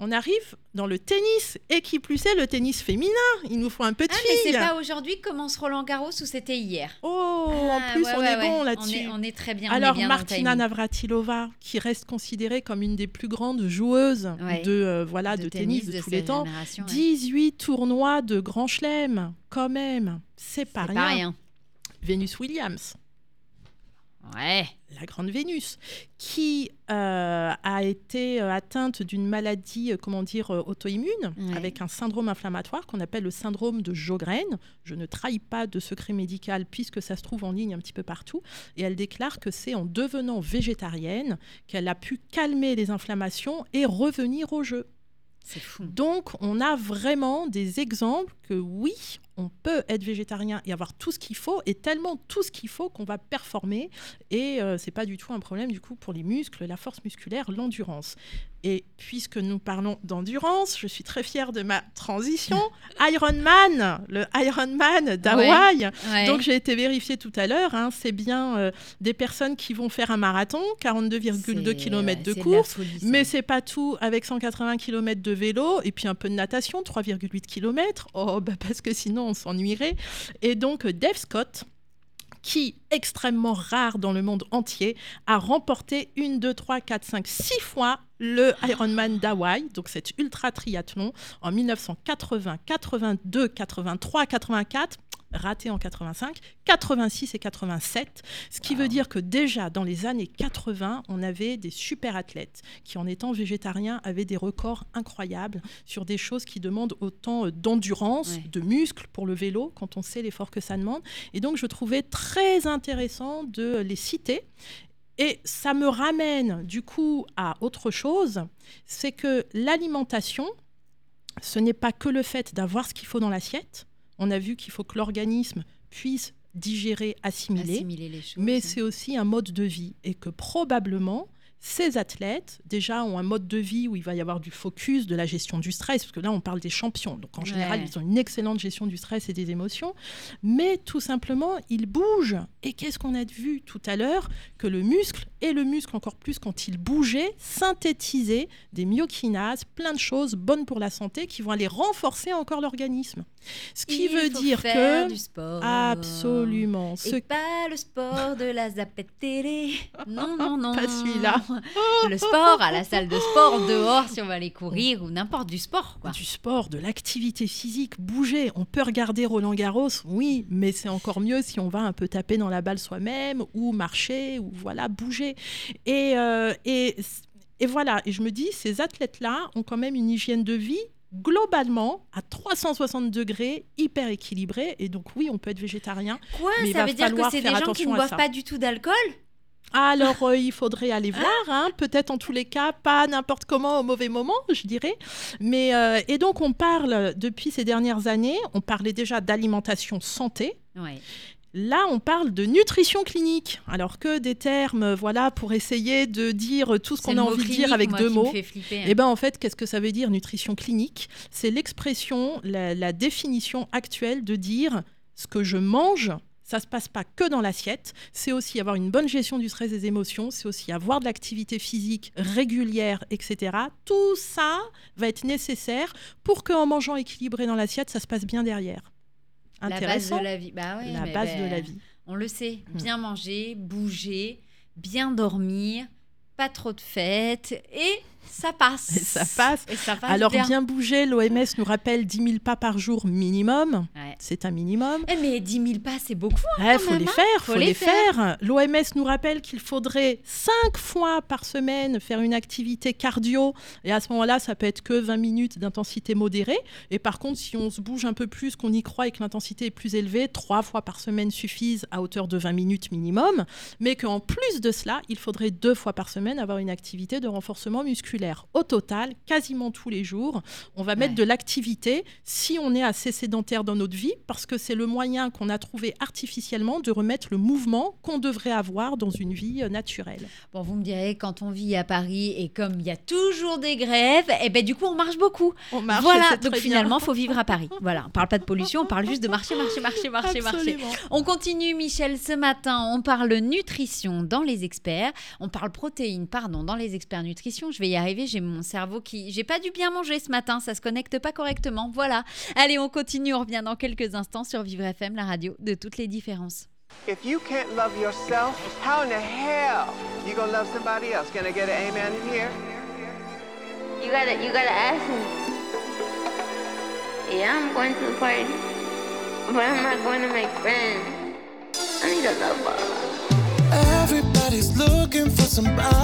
On arrive dans le tennis et qui plus est le tennis féminin. Il nous faut un peu de Ah, mais c'est pas aujourd'hui que commence Roland Garros ou c'était hier? Oh, Ah, en plus ouais, on ouais, est ouais. bon On là-dessus. on est très bien. on est Alors bien Martina. Navratilova, qui reste considérée comme une des plus grandes joueuses de euh, voilà de, tennis, de, tous les temps, génération, ouais. 18 tournois de Grand Chelem, quand même, c'est pas, rien. pas rien. Venus Williams, Ouais. la grande Vénus, qui euh, a été euh, atteinte d'une maladie, euh, comment dire, auto-immune, Ouais. avec un syndrome inflammatoire qu'on appelle le syndrome de Sjogren. Je ne trahis pas de secret médical puisque ça se trouve en ligne un petit peu partout. Et elle déclare que c'est en devenant végétarienne qu'elle a pu calmer les inflammations et revenir au jeu. C'est fou. Donc, on a vraiment des exemples que oui, on peut être végétarien et avoir tout ce qu'il faut, et tellement tout ce qu'il faut qu'on va performer. Et euh, c'est pas du tout un problème du coup pour les muscles, la force musculaire, l'endurance. Et puisque nous parlons d'endurance, je suis très fière de ma transition. Ironman, le Ironman d'Hawaï. Ouais. Donc j'ai été vérifiée tout à l'heure, hein, c'est bien euh, des personnes qui vont faire un marathon, 42,2 C'est- km de course. folie. Mais c'est pas tout, avec 180 km de vélo et puis un peu de natation, 3,8 km. Oh, bah parce que sinon on s'ennuierait. Et donc Dave Scott, qui, extrêmement rare dans le monde entier, a remporté une, deux, trois, quatre, cinq, six fois le Ironman d'Hawaï, donc cet ultra triathlon, en 1980, 82, 83, 84 raté en 85, 86 et 87, ce qui veut dire que déjà dans les années 80, on avait des super athlètes qui, en étant végétariens, avaient des records incroyables sur des choses qui demandent autant euh, d'endurance, Ouais. de muscles pour le vélo, quand on sait l'effort que ça demande. Et donc, je trouvais très intéressant de les citer. Et ça me ramène du coup à autre chose, c'est que l'alimentation, ce n'est pas que le fait d'avoir ce qu'il faut dans l'assiette. On a vu qu'il faut que l'organisme puisse digérer, assimiler, Assimiler les choses. mais c'est aussi un mode de vie et que probablement ces athlètes déjà ont un mode de vie où il va y avoir du focus, de la gestion du stress, parce que là on parle des champions, donc en général Ouais. ils ont une excellente gestion du stress et des émotions, mais tout simplement ils bougent. Et qu'est-ce qu'on a vu tout à l'heure? Que le muscle, et le muscle encore plus quand il bougeait, synthétisait des myokinases, plein de choses bonnes pour la santé qui vont aller renforcer encore l'organisme. Ce qui Il veut faut dire faire que... du sport. Absolument. Ce Et pas le sport de la zapette télé. Non, non, non. Pas celui-là. Le sport à la salle de sport, dehors, si on va aller courir ou n'importe du sport. Quoi. Du sport, de l'activité physique, bouger. On peut regarder Roland Garros, oui, mais c'est encore mieux si on va un peu taper dans la balle soi-même ou marcher ou voilà, bouger. Et, euh, et, et voilà, et je me dis, ces athlètes-là ont quand même une hygiène de vie globalement à 360 degrés, hyper équilibrée. Et donc oui, on peut être végétarien. Quoi Mais il Ça va veut dire que c'est des gens qui ne boivent ça. pas du tout d'alcool? Alors, euh, il faudrait aller voir, hein, peut-être en tous les cas, pas n'importe comment au mauvais moment, je dirais. Mais, euh, et donc, on parle, depuis ces dernières années, on parlait déjà d'alimentation santé. Ouais. Là, on parle de nutrition clinique, alors que des termes, voilà, pour essayer de dire tout ce qu'on a envie de dire avec moi, deux mots. fait flipper, hein. Eh ben, en fait, qu'est-ce que ça veut dire nutrition clinique? C'est l'expression, la, la définition actuelle de dire ce que je mange. Ça se passe pas que dans l'assiette, c'est aussi avoir une bonne gestion du stress et des émotions, c'est aussi avoir de l'activité physique régulière, etc. Tout ça va être nécessaire pour qu'en mangeant équilibré dans l'assiette, ça se passe bien derrière. La base Intéressant. de la vie. Bah ouais, La mais base ben, de la vie. On le sait. Hmm. Bien manger, bouger, bien dormir, pas trop de fêtes et ça passe. Et ça passe. Et ça passe Alors bien. bien bouger, l'OMS nous rappelle 10 000 pas par jour minimum. Ouais. C'est un minimum. Eh, mais 10 000 pas, c'est beaucoup. hein, Il quand faut même, les hein. faire, Faut faut, les les faire. L'OMS nous rappelle qu'il faudrait 5 fois par semaine faire une activité cardio. Et à ce moment-là, ça peut être que 20 minutes d'intensité modérée. Et par contre, si on se bouge un peu plus, qu'on y croit et que l'intensité est plus élevée, 3 fois par semaine suffisent à hauteur de 20 minutes minimum. Mais qu'en plus de cela, il faudrait 2 fois par semaine avoir une activité de renforcement musculaire. Au total, quasiment tous les jours, on va mettre Ouais. de l'activité si on est assez sédentaire dans notre vie, parce que c'est le moyen qu'on a trouvé artificiellement de remettre le mouvement qu'on devrait avoir dans une vie euh, naturelle. Bon, vous me direz, quand on vit à Paris et comme il y a toujours des grèves, et ben du coup, on marche beaucoup. On marche, voilà, donc finalement, bien. faut vivre à Paris. Voilà, on parle pas de pollution, on parle juste de marcher, marcher, marcher, marcher, marcher. On continue, Michel. Ce matin, on parle nutrition dans les experts. On parle protéines, pardon, dans les experts nutrition. Je vais y arriver. J'ai mon cerveau qui. J'ai pas dû bien manger ce matin. Ça se connecte pas correctement. Voilà. Allez, on continue. On revient dans quelques instants sur Vivre FM, la radio de toutes les différences. If you can't love yourself, how in the hell you gonna love somebody else? Can I get an amen in here? You gotta, you gotta ask me. Yeah, I'm going to the party, but I'm not going to make friends? I need a lover. Everybody's looking for somebody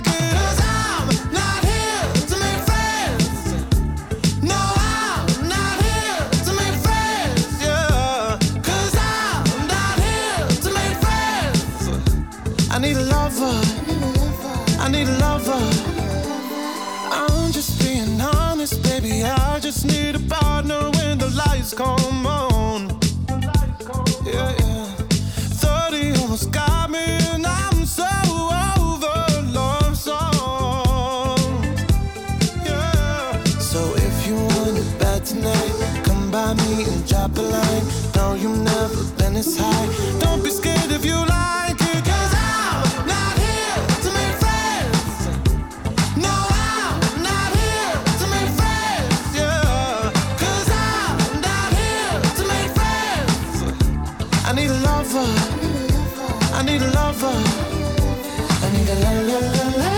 need a la la la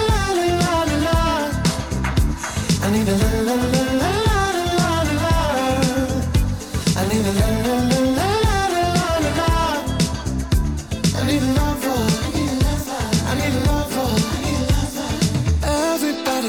la la. I need a la la la.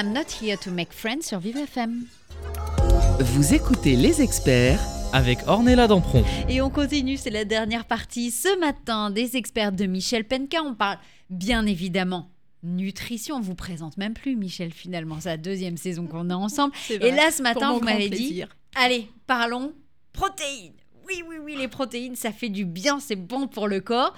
I'm not here to make friends sur Vivre FM. Vous écoutez les experts avec Ornella Dampron. Et on continue, c'est la dernière partie. Ce matin, des experts de Michel Penka, on parle bien évidemment nutrition. On vous présente même plus Michel finalement, la deuxième saison qu'on a ensemble. Et là ce matin, vous m'avez dit, allez, parlons protéines. Oui, oui, oui, les protéines, ça fait du bien, c'est bon pour le corps.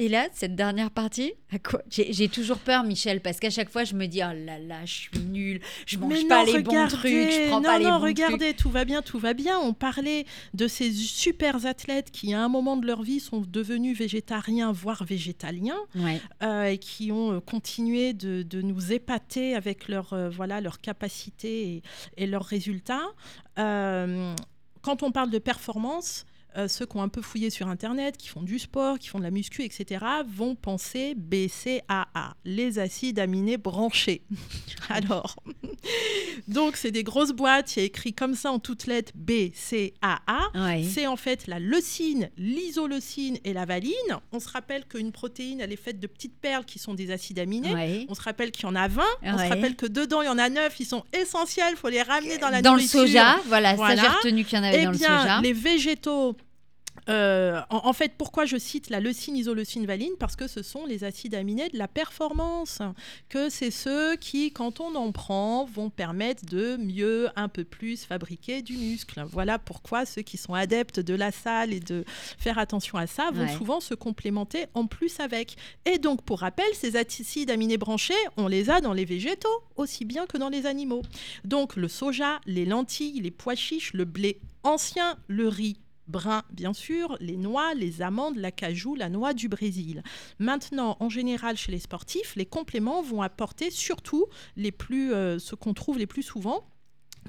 Et là, cette dernière partie, à quoi J'ai toujours peur, Michel, parce qu'à chaque fois, je me dis oh là là, je suis nulle, je mange pas les bons trucs, je prends non, pas les non, bons regardez, tout va bien, tout va bien. On parlait de ces super athlètes qui, à un moment de leur vie, sont devenus végétariens, voire végétaliens, Ouais. euh, et qui ont euh, continué de, de nous épater avec leur, euh, voilà, leur capacité et, et leurs résultats. Euh, quand on parle de performance, euh, ceux qui ont un peu fouillé sur Internet, qui font du sport, qui font de la muscu, etc., vont penser BCAA, les acides aminés branchés. Alors, donc c'est des grosses boîtes, il y a écrit comme ça en toutes lettres BCAA. Ouais. C'est en fait la leucine, l'isoleucine et la valine. On se rappelle qu'une protéine, elle est faite de petites perles qui sont des acides aminés. Ouais. On se rappelle qu'il y en a 20. On se rappelle que dedans, il y en a 9. Ils sont essentiels. Il faut les ramener dans la Dans le nourriture. soja, voilà, ça Voilà. j'ai retenu qu'il y en avait Eh dans bien, le soja. les végétaux. Euh, en, en fait, pourquoi je cite la leucine, isoleucine, valine Parce que ce sont les acides aminés de la performance. Que c'est ceux qui, quand on en prend, vont permettre de mieux, un peu plus fabriquer du muscle. Voilà pourquoi ceux qui sont adeptes de la salle et de faire attention à ça vont Ouais. souvent se complémenter en plus avec. Et donc, pour rappel, ces acides aminés branchés, on les a dans les végétaux aussi bien que dans les animaux. Donc, le soja, les lentilles, les pois chiches, le blé ancien, le riz brun, bien sûr, les noix, les amandes, la cajou, la noix du Brésil. Maintenant, en général, chez les sportifs, les compléments vont apporter surtout euh, ce qu'on trouve les plus souvent.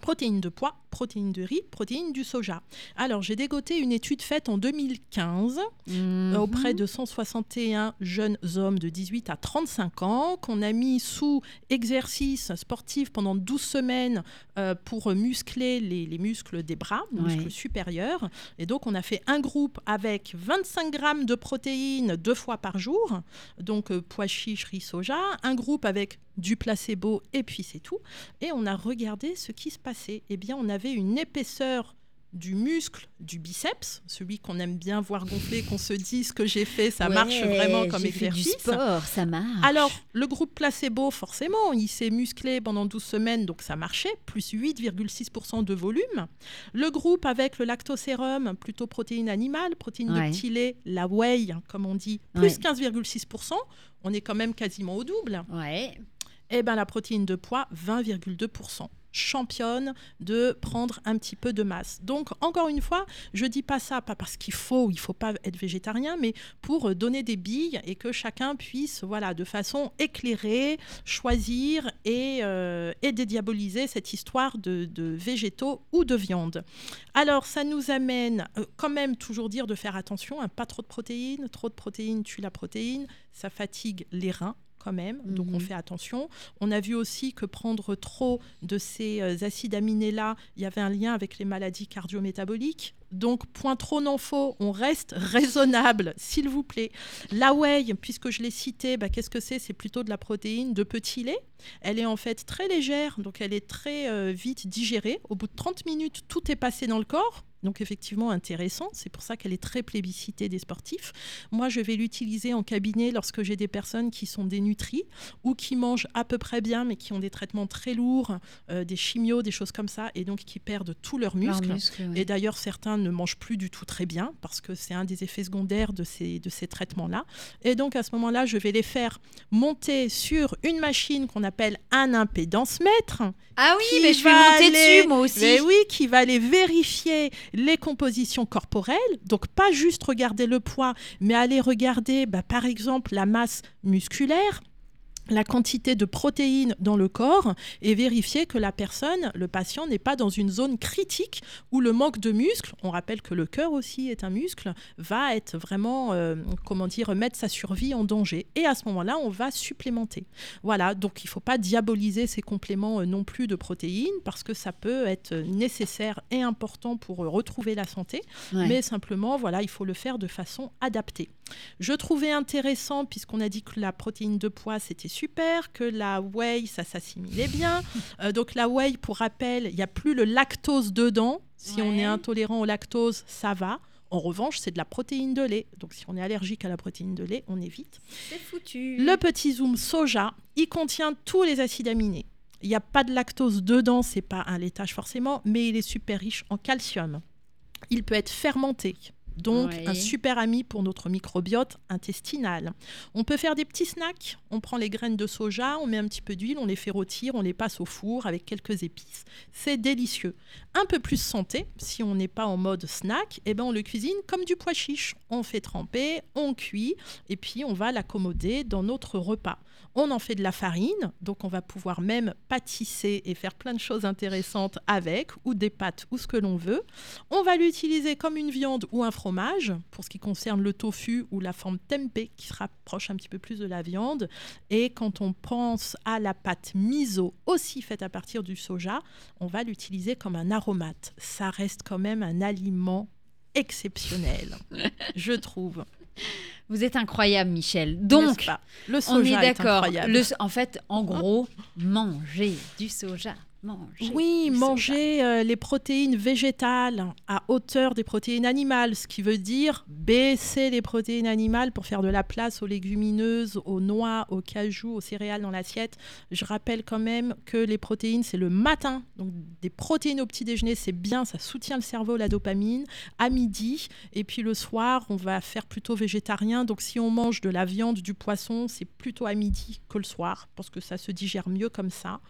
Protéines de pois, protéines de riz, protéines du soja. Alors, j'ai dégoté une étude faite en 2015 Mhm. euh, auprès de 161 jeunes hommes de 18 à 35 ans qu'on a mis sous exercice sportif pendant 12 semaines euh, pour muscler les, les muscles des bras, les Ouais. muscles supérieurs. Et donc, on a fait un groupe avec 25 grammes de protéines deux fois par jour, donc euh, pois chiches, riz, soja, un groupe avec du placebo et puis c'est tout. Et on a regardé ce qui se passait. Eh bien, on avait une épaisseur du muscle du biceps, celui qu'on aime bien voir gonfler, qu'on se dit ce que j'ai fait, ça Ouais, marche vraiment comme j'ai fait exercice. Du sport, ça marche. Alors, le groupe placebo, forcément, il s'est musclé pendant 12 semaines, donc ça marchait, plus 8,6% de volume. Le groupe avec le lactosérum, plutôt protéine animale, protéine Ouais. de petit lait, la whey, comme on dit, plus Ouais. 15,6%. On est quand même quasiment au double. Ouais. Et ben la protéine de poids, 20,2%. Championne de prendre un petit peu de masse. Donc, encore une fois, je dis pas ça, pas parce qu'il faut, il faut pas être végétarien, mais pour euh, donner des billes et que chacun puisse, voilà, de façon éclairée, choisir et, euh, et dédiaboliser cette histoire de, de végétaux ou de viande. Alors, ça nous amène euh, quand même toujours dire de faire attention, hein, pas trop de protéines, trop de protéines tue la protéine, ça fatigue les reins quand même, donc on Mhm. fait attention. On a vu aussi que prendre trop de ces euh, acides aminés-là, il y avait un lien avec les maladies cardio-métaboliques. Donc, point trop n'en faut, on reste raisonnable, s'il vous plaît. La whey, puisque je l'ai cité, bah, qu'est-ce que c'est? C'est plutôt de la protéine de petit lait. Elle est en fait très légère, donc elle est très euh, vite digérée. Au bout de 30 minutes, tout est passé dans le corps. Donc effectivement intéressant, c'est pour ça qu'elle est très plébiscitée des sportifs. Moi, je vais l'utiliser en cabinet lorsque j'ai des personnes qui sont dénutries ou qui mangent à peu près bien, mais qui ont des traitements très lourds, euh, des chimios, des choses comme ça, et donc qui perdent tous leurs muscles. ouais. Et d'ailleurs, certains ne mangent plus du tout très bien parce que c'est un des effets secondaires de ces, de ces traitements-là. Et donc, à ce moment-là, je vais les faire monter sur une machine qu'on appelle un impédance mètre. Ah oui, mais je vais va monter aller- dessus, moi aussi. Mais oui, qui va aller vérifier les compositions corporelles. Donc, pas juste regarder le poids, mais aller regarder, bah, par exemple, la masse musculaire la quantité de protéines dans le corps et vérifier que la personne, le patient, n'est pas dans une zone critique où le manque de muscle, on rappelle que le cœur aussi est un muscle, va être vraiment, euh, comment dire, mettre sa survie en danger. Et à ce moment-là, on va supplémenter. Voilà, donc il ne faut pas diaboliser ces compléments euh, non plus de protéines parce que ça peut être nécessaire et important pour euh, retrouver la santé, Ouais. mais simplement, voilà, il faut le faire de façon adaptée. Je trouvais intéressant, puisqu'on a dit que la protéine de poids, c'était super, que la whey, ça s'assimilait bien. Euh, donc la whey, pour rappel, il n'y a plus le lactose dedans. Si on est intolérant au lactose, ça va. En revanche, c'est de la protéine de lait. Donc si on est allergique à la protéine de lait, on évite. C'est foutu. Le petit zoom soja, il contient tous les acides aminés. Il n'y a pas de lactose dedans, c'est pas un laitage forcément, mais il est super riche en calcium. Il peut être fermenté. Donc, Ouais. un super ami pour notre microbiote intestinal. On peut faire des petits snacks. On prend les graines de soja, on met un petit peu d'huile, on les fait rôtir, on les passe au four avec quelques épices. C'est délicieux. Un peu plus santé, si on n'est pas en mode snack, eh ben on le cuisine comme du pois chiche. On fait tremper, on cuit, et puis on va l'accommoder dans notre repas. On en fait de la farine, donc on va pouvoir même pâtisser et faire plein de choses intéressantes avec, ou des pâtes, ou ce que l'on veut. On va l'utiliser comme une viande ou un fromage, pour ce qui concerne le tofu ou la forme tempeh, qui se rapproche un petit peu plus de la viande. Et quand on pense à la pâte miso, aussi faite à partir du soja, on va l'utiliser comme un aromate. Ça reste quand même un aliment exceptionnel, je trouve. Vous êtes incroyable, Michel. Donc, le on soja est est d'accord. En fait, en gros, manger du soja. Manger Oui, manger euh, les protéines végétales à hauteur des protéines animales, ce qui veut dire baisser les protéines animales pour faire de la place aux légumineuses, aux noix, aux cajous, aux céréales dans l'assiette. Je rappelle quand même que les protéines, c'est le matin. Donc des protéines au petit déjeuner, c'est bien, ça soutient le cerveau, la dopamine, à midi. Et puis le soir, on va faire plutôt végétarien. Donc si on mange de la viande, du poisson, c'est plutôt à midi que le soir, parce que ça se digère mieux comme ça.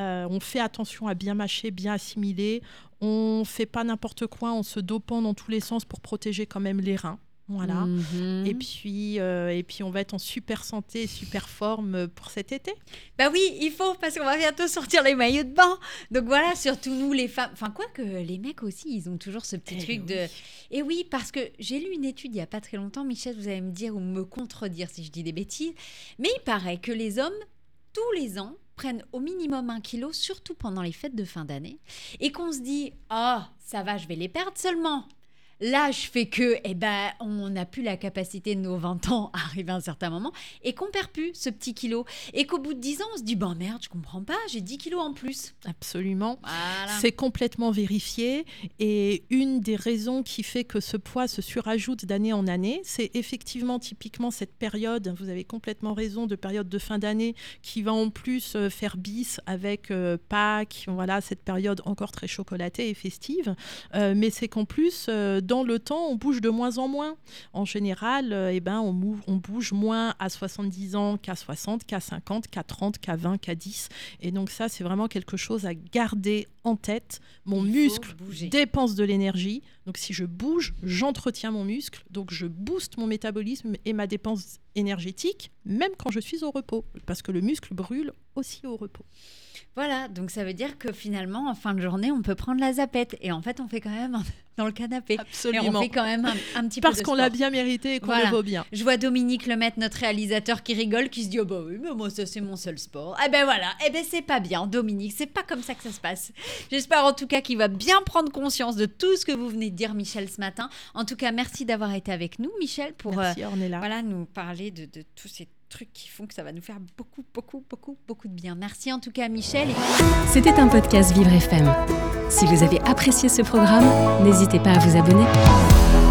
Euh, on fait attention à bien mâcher, bien assimiler. On fait pas n'importe quoi en se dopant dans tous les sens pour protéger quand même les reins. Voilà. Mhm. Et puis, euh, et puis on va être en super santé super forme pour cet été. Bah oui, il faut, parce qu'on va bientôt sortir les maillots de bain. Donc voilà, surtout nous, les femmes. Enfin, quoi que les mecs aussi, ils ont toujours ce petit Eh truc de. Et oui, parce que j'ai lu une étude il n'y a pas très longtemps, Michel, vous allez me dire ou me contredire si je dis des bêtises. Mais il paraît que les hommes, tous les ans, prennent au minimum un kilo, surtout pendant les fêtes de fin d'année, et qu'on se dit Ah, ça va, je vais les perdre seulement. L'âge fait que, eh ben, on n'a plus la capacité de nos 20 ans à arriver à un certain moment et qu'on perd plus ce petit kilo. Et qu'au bout de 10 ans, on se dit, ben merde, je comprends pas, j'ai 10 kilos en plus. Absolument. Voilà. C'est complètement vérifié. Et une des raisons qui fait que ce poids se surajoute d'année en année, c'est effectivement typiquement cette période, vous avez complètement raison, de période de fin d'année qui va en plus euh, faire bis avec euh, Pâques, voilà, cette période encore très chocolatée et festive. Euh, mais c'est qu'en plus, euh, dans le temps, on bouge de moins en moins. En général, euh, eh ben, on, mou- on bouge moins à 70 ans qu'à 60, qu'à 50, qu'à 30, qu'à 20, qu'à 10. Et donc ça, c'est vraiment quelque chose à garder en tête. Mon Il muscle dépense de l'énergie. Donc si je bouge, j'entretiens mon muscle. Donc je booste mon métabolisme et ma dépense énergétique, même quand je suis au repos. Parce que le muscle brûle aussi au repos. Voilà, donc ça veut dire que finalement, en fin de journée, on peut prendre la zapette. Et en fait, on fait quand même un- dans le canapé. Et on Absolument. fait quand même un, un petit peu Parce qu'on l'a bien mérité et qu'on Voilà. le vaut bien. Je vois Dominique Lemaitre, notre réalisateur, qui rigole, qui se dit Oh bah oui, mais moi, ça, c'est mon seul sport. Eh ben voilà, eh ben c'est pas bien, Dominique, c'est pas comme ça que ça se passe. J'espère en tout cas qu'il va bien prendre conscience de tout ce que vous venez de dire, Michel, ce matin. En tout cas, merci d'avoir été avec nous, Michel, pour Merci, euh, Ornella. voilà, nous parler de, de tous ces trucs qui font que ça va nous faire beaucoup, beaucoup, beaucoup, beaucoup de bien. Merci en tout cas, Michel. C'était un podcast Vivre FM. Si vous avez apprécié ce programme, n'hésitez pas à vous abonner.